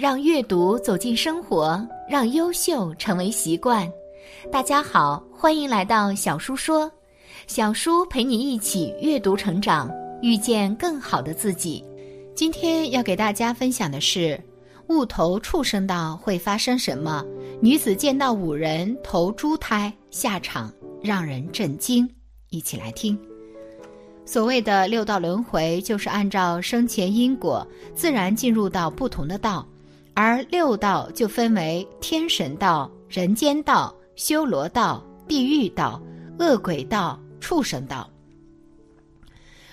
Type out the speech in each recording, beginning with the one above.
让阅读走进生活，让优秀成为习惯。大家好，欢迎来到小叔说，小叔陪你一起阅读成长，遇见更好的自己。今天要给大家分享的是，误投畜生道会发生什么？女子见到五人投猪胎，下场让人震惊。一起来听。所谓的六道轮回，就是按照生前因果，自然进入到不同的道，而六道就分为天神道、人间道、修罗道、地狱道、恶鬼道、畜生道。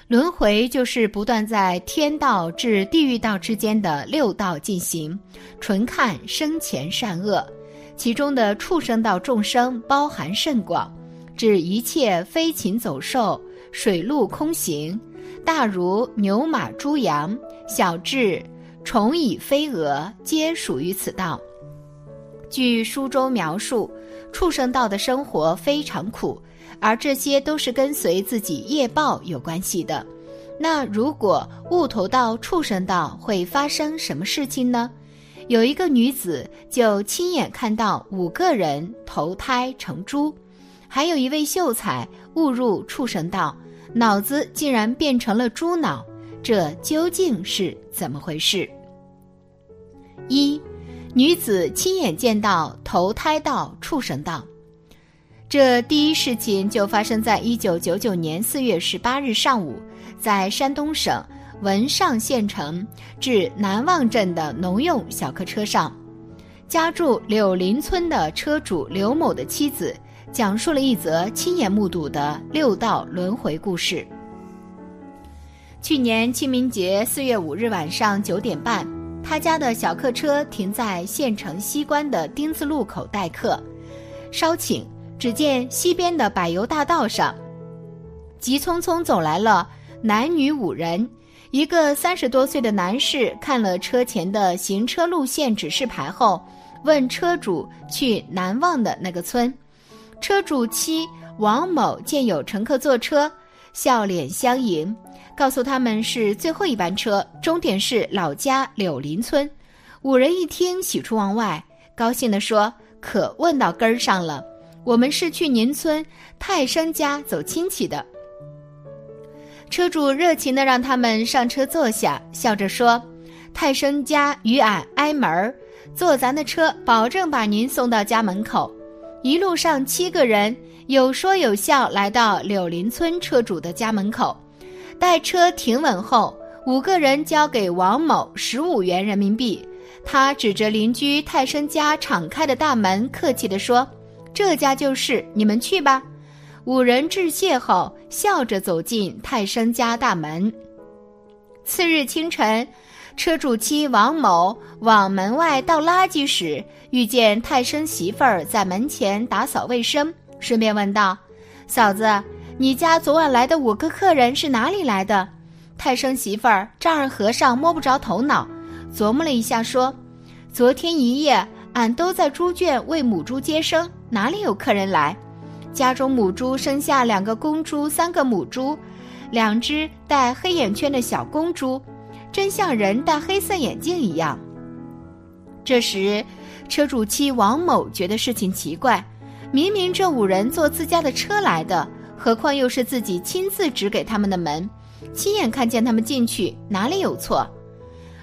轮回就是不断在天道至地狱道之间的六道进行，纯看生前善恶。其中的畜生道众生包含甚广，指一切飞禽走兽。水陆空行，大如牛马猪羊，小至虫蚁飞蛾，皆属于此道。据书中描述，畜生道的生活非常苦，而这些都是跟随自己业报有关系的。那如果误投到畜生道，会发生什么事情呢？有一个女子就亲眼看到五个人投胎成猪。还有一位秀才误入畜生道，脑子竟然变成了猪脑，这究竟是怎么回事？一，女子亲眼见到投胎到畜生道，这第一事情就发生在一九九九年四月十八日上午，在山东省文上县城至南望镇的农用小客车上，家住柳林村的车主刘某的妻子。讲述了一则亲眼目睹的六道轮回故事。去年清明节四月五日晚上九点半，他家的小客车停在县城西关的丁字路口待客。稍请，只见西边的柏油大道上，急匆匆走来了男女五人。一个三十多岁的男士看了车前的行车路线指示牌后，问车主去南望的那个村。车主妻王某见有乘客坐车，笑脸相迎，告诉他们是最后一班车，终点是老家柳林村。五人一听，喜出望外，高兴地说：“可问到根儿上了，我们是去您村泰生家走亲戚的。”车主热情地让他们上车坐下，笑着说：“泰生家与俺挨门儿，坐咱的车，保证把您送到家门口。”一路上，七个人有说有笑来到柳林村车主的家门口。待车停稳后，五个人交给王某十五元人民币。他指着邻居泰生家敞开的大门，客气地说：“这家就是，你们去吧。”五人致谢后，笑着走进泰生家大门。次日清晨。车主妻王某往门外倒垃圾时，遇见泰生媳妇儿在门前打扫卫生，顺便问道：“嫂子，你家昨晚来的五个客人是哪里来的？”泰生媳妇儿丈二和尚摸不着头脑，琢磨了一下说：“昨天一夜，俺都在猪圈为母猪接生，哪里有客人来？家中母猪生下两个公猪，三个母猪，两只带黑眼圈的小公猪。”真像人戴黑色眼镜一样。这时，车主妻王某觉得事情奇怪，明明这五人坐自家的车来的，何况又是自己亲自指给他们的门，亲眼看见他们进去，哪里有错？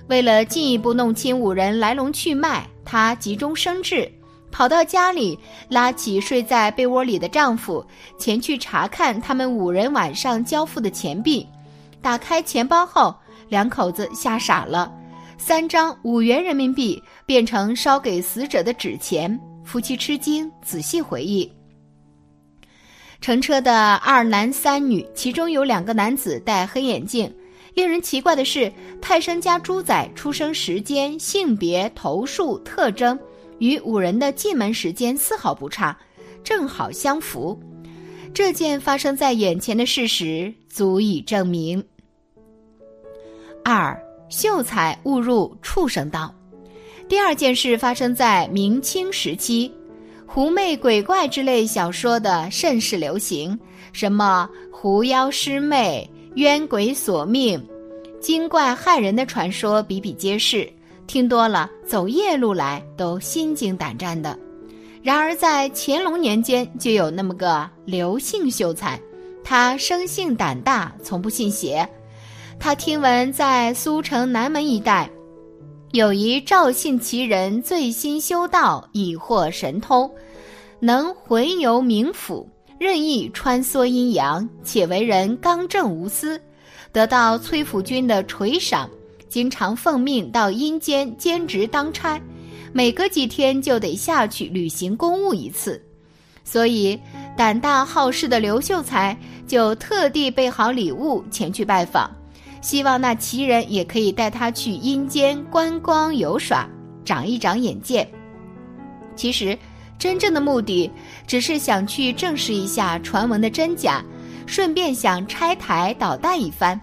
为了进一步弄清五人来龙去脉，她急中生智，跑到家里，拉起睡在被窝里的丈夫，前去查看他们五人晚上交付的钱币。打开钱包后。两口子吓傻了，三张五元人民币变成烧给死者的纸钱。夫妻吃惊，仔细回忆。乘车的二男三女，其中有两个男子戴黑眼镜。令人奇怪的是，泰生家猪仔出生时间、性别、头数特征与五人的进门时间丝毫不差，正好相符。这件发生在眼前的事实足以证明。二秀才误入畜生道。第二件事发生在明清时期，狐媚鬼怪之类小说的甚是流行，什么狐妖师妹、冤鬼索命、精怪害人的传说比比皆是。听多了走夜路来都心惊胆战的。然而在乾隆年间，就有那么个刘姓秀才，他生性胆大，从不信邪。他听闻在苏城南门一带，有一赵姓奇人醉心修道，已获神通，能魂游冥府，任意穿梭阴阳，且为人刚正无私，得到崔府君的垂赏。经常奉命到阴间兼职当差，每隔几天就得下去履行公务一次，所以胆大好事的刘秀才就特地备好礼物前去拜访，希望那奇人也可以带他去阴间观光游耍，长一长眼界。其实，真正的目的只是想去证实一下传闻的真假，顺便想拆台捣蛋一番，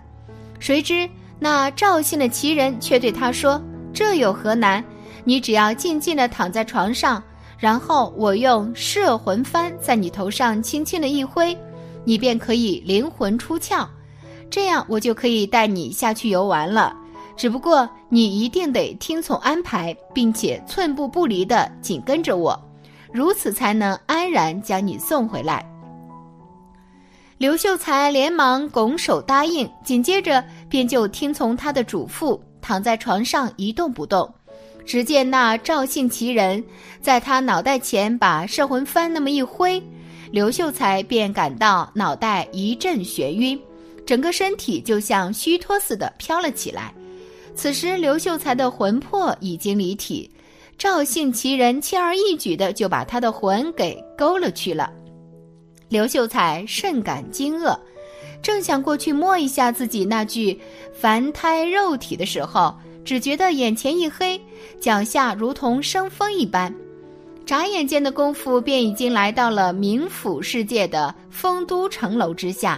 谁知。那赵姓的奇人却对他说：“这有何难？你只要静静地躺在床上，然后我用摄魂幡在你头上轻轻的一挥，你便可以灵魂出窍。这样我就可以带你下去游玩了。只不过你一定得听从安排，并且寸步不离地紧跟着我，如此才能安然将你送回来。”刘秀才连忙拱手答应，紧接着便就听从他的嘱咐，躺在床上一动不动。只见那赵姓奇人在他脑袋前把摄魂幡那么一挥，刘秀才便感到脑袋一阵眩晕，整个身体就像虚脱似的飘了起来。此时刘秀才的魂魄已经离体，赵姓奇人轻而易举的就把他的魂给勾了去了。刘秀才甚感惊愕，正想过去摸一下自己那具凡胎肉体的时候，只觉得眼前一黑，脚下如同生风一般，眨眼间的功夫便已经来到了冥府世界的丰都城楼之下。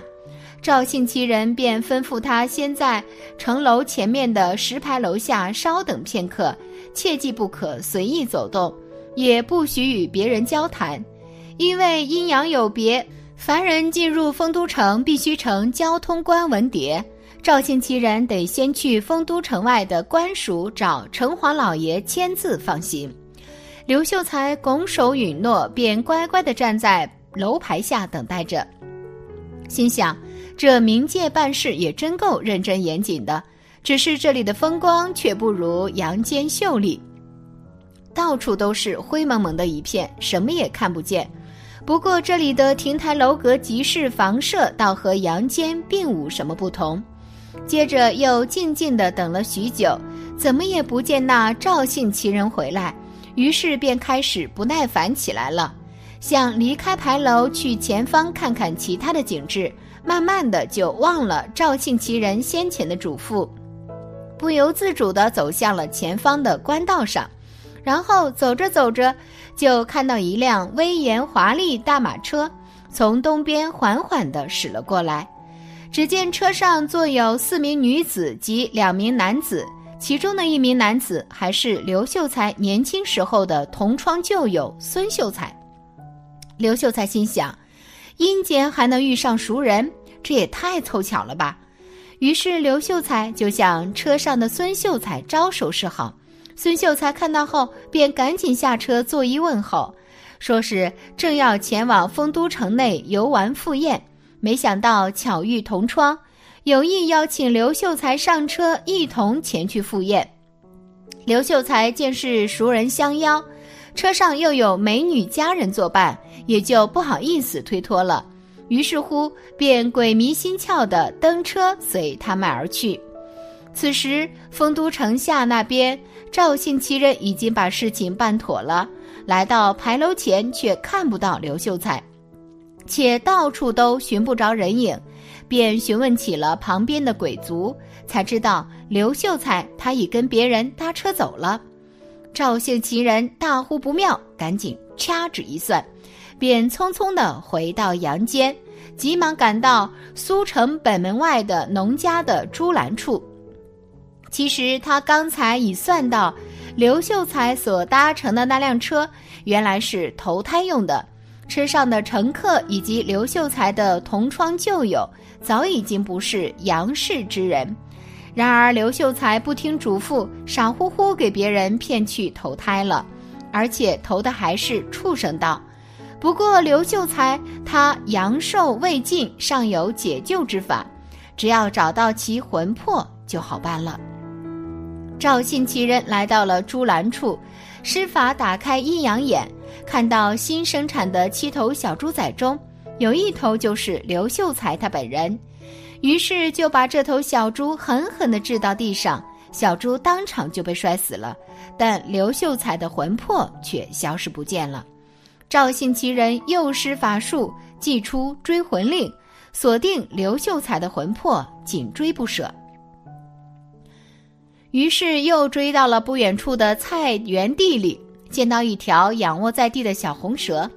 赵姓其人便吩咐他先在城楼前面的石牌楼下稍等片刻，切记不可随意走动，也不许与别人交谈。因为阴阳有别，凡人进入丰都城必须乘交通官文牒。赵姓其人得先去丰都城外的官署找城隍老爷签字放行。刘秀才拱手允诺，便乖乖地站在楼牌下等待着。心想，这冥界办事也真够认真严谨的，只是这里的风光却不如阳间秀丽，到处都是灰蒙蒙的一片，什么也看不见。不过这里的亭台楼阁、集市房舍倒和阳间并无什么不同。接着又静静地等了许久，怎么也不见那赵姓奇人回来，于是便开始不耐烦起来了，想离开牌楼去前方看看其他的景致。慢慢的就忘了赵姓奇人先前的嘱咐，不由自主地走向了前方的官道上。然后走着走着，就看到一辆威严华丽大马车从东边缓缓地驶了过来。只见车上坐有四名女子及两名男子，其中的一名男子还是刘秀才年轻时候的同窗旧友孙秀才。刘秀才心想：阴间还能遇上熟人，这也太凑巧了吧！于是刘秀才就向车上的孙秀才招手示好。孙秀才看到后，便赶紧下车作揖问候，说是正要前往丰都城内游玩赴宴，没想到巧遇同窗，有意邀请刘秀才上车一同前去赴宴。刘秀才见是熟人相邀，车上又有美女佳人作伴，也就不好意思推脱了，于是乎便鬼迷心窍的登车随他们而去。此时丰都城下那边。赵姓奇人已经把事情办妥了，来到牌楼前却看不到刘秀才，且到处都寻不着人影，便询问起了旁边的鬼族，才知道刘秀才他已跟别人搭车走了。赵姓奇人大呼不妙，赶紧掐指一算，便匆匆的回到阳间，急忙赶到苏城北门外的农家的猪栏处。其实他刚才已算到，刘秀才所搭乘的那辆车原来是投胎用的，车上的乘客以及刘秀才的同窗旧友早已经不是杨氏之人，然而刘秀才不听嘱咐，傻乎乎给别人骗去投胎了，而且投的还是畜生道。不过刘秀才他阳寿未尽，尚有解救之法，只要找到其魂魄就好办了。赵信其人来到了朱栏处，施法打开阴阳眼，看到新生产的七头小猪仔中，有一头就是刘秀才他本人，于是就把这头小猪狠狠地掷到地上，小猪当场就被摔死了，但刘秀才的魂魄却消失不见了。赵信其人又施法术，祭出追魂令，锁定刘秀才的魂魄，紧追不舍。于是又追到了不远处的菜园地里，见到一条仰卧在地的小红蛇，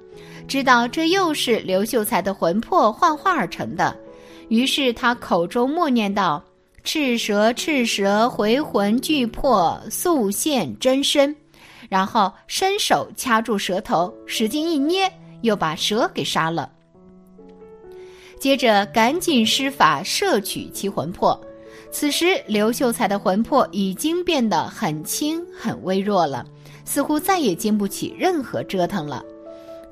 知道这又是刘秀才的魂魄幻化而成的，于是他口中默念道：“赤蛇，赤蛇，回魂俱魄，速现真身。”然后伸手掐住蛇头，使劲一捏，又把蛇给杀了。接着赶紧施法摄取其魂魄。此时刘秀才的魂魄已经变得很轻很微弱了，似乎再也经不起任何折腾了。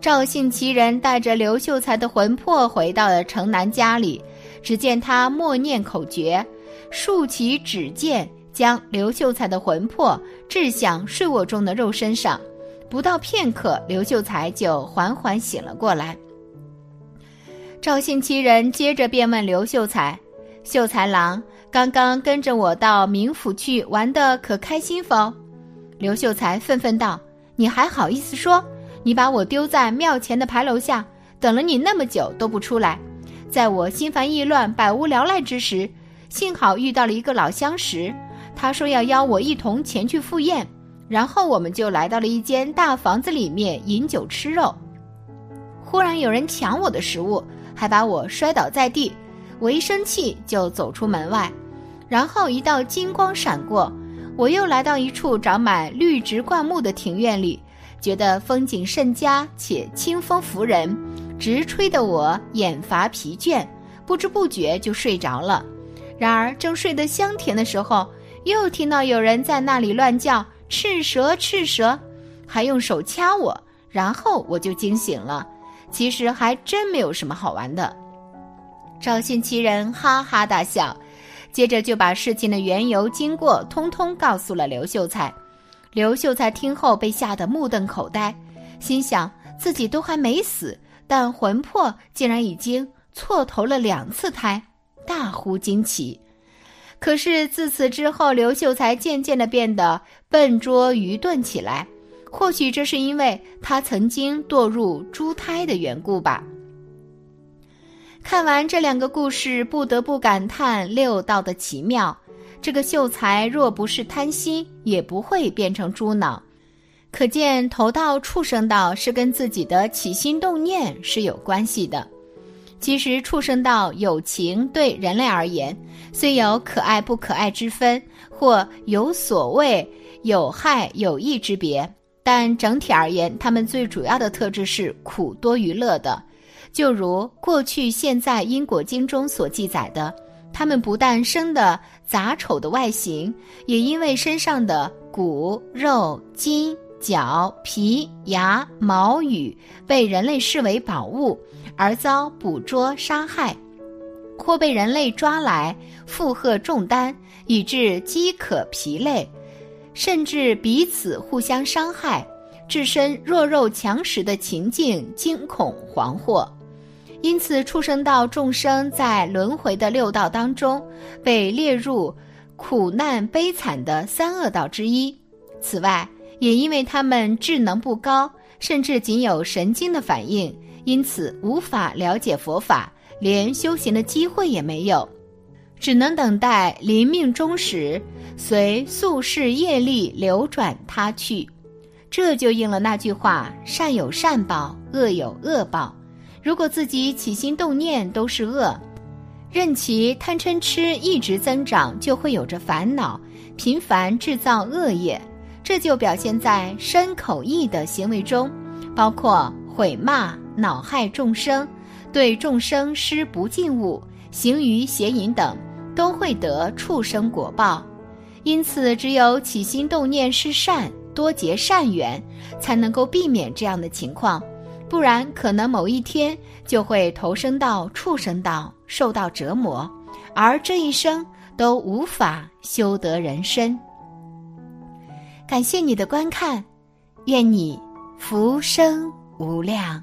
赵信其人带着刘秀才的魂魄回到了城南家里，只见他默念口诀，竖起指剑。将刘秀才的魂魄掷向睡卧中的肉身上，不到片刻，刘秀才就缓缓醒了过来。赵信其人接着便问刘秀才：“秀才郎，刚刚跟着我到冥府去玩的可开心否？”刘秀才愤愤道：“你还好意思说？你把我丢在庙前的牌楼下，等了你那么久都不出来，在我心烦意乱、百无聊赖之时，幸好遇到了一个老相识。”他说要邀我一同前去赴宴，然后我们就来到了一间大房子里面饮酒吃肉。忽然有人抢我的食物，还把我摔倒在地。我一生气就走出门外，然后一道金光闪过，我又来到一处长满绿植灌木的庭院里，觉得风景甚佳且清风拂人，直吹得我眼乏疲倦，不知不觉就睡着了。然而正睡得香甜的时候，又听到有人在那里乱叫“赤蛇，赤蛇”，还用手掐我，然后我就惊醒了。其实还真没有什么好玩的。赵信其人哈哈大笑，接着就把事情的缘由、经过通通告诉了刘秀才。刘秀才听后被吓得目瞪口呆，心想自己都还没死，但魂魄竟然已经错投了两次胎，大呼惊奇。可是自此之后，刘秀才渐渐的变得笨拙愚钝起来。或许这是因为他曾经堕入猪胎的缘故吧。看完这两个故事，不得不感叹六道的奇妙。这个秀才若不是贪心，也不会变成猪脑。可见投到畜生道是跟自己的起心动念是有关系的。其实畜生道有情对人类而言，虽有可爱不可爱之分，或有所谓有害有益之别，但整体而言，它们最主要的特质是苦多于乐的。就如过去现在因果经中所记载的，它们不但生的杂丑的外形，也因为身上的骨肉筋。角皮牙毛羽被人类视为宝物，而遭捕捉杀害，或被人类抓来负荷重担，以致饥渴疲累，甚至彼此互相伤害，置身弱肉强食的情境，惊恐惶惑。因此，畜生道众生在轮回的六道当中，被列入苦难悲惨的三恶道之一。此外，也因为他们智能不高，甚至仅有神经的反应，因此无法了解佛法，连修行的机会也没有，只能等待临命终时，随宿世业力流转他去。这就应了那句话：善有善报，恶有恶报。如果自己起心动念都是恶，任其贪嗔痴一直增长，就会有着烦恼，频繁制造恶业。这就表现在身口意的行为中，包括毁骂、恼害众生，对众生施不敬物，行于邪淫等，都会得畜生果报。因此，只有起心动念是善，多结善缘，才能够避免这样的情况。不然，可能某一天就会投生到畜生道，受到折磨，而这一生都无法修得人身。感谢你的观看，愿你福生无量。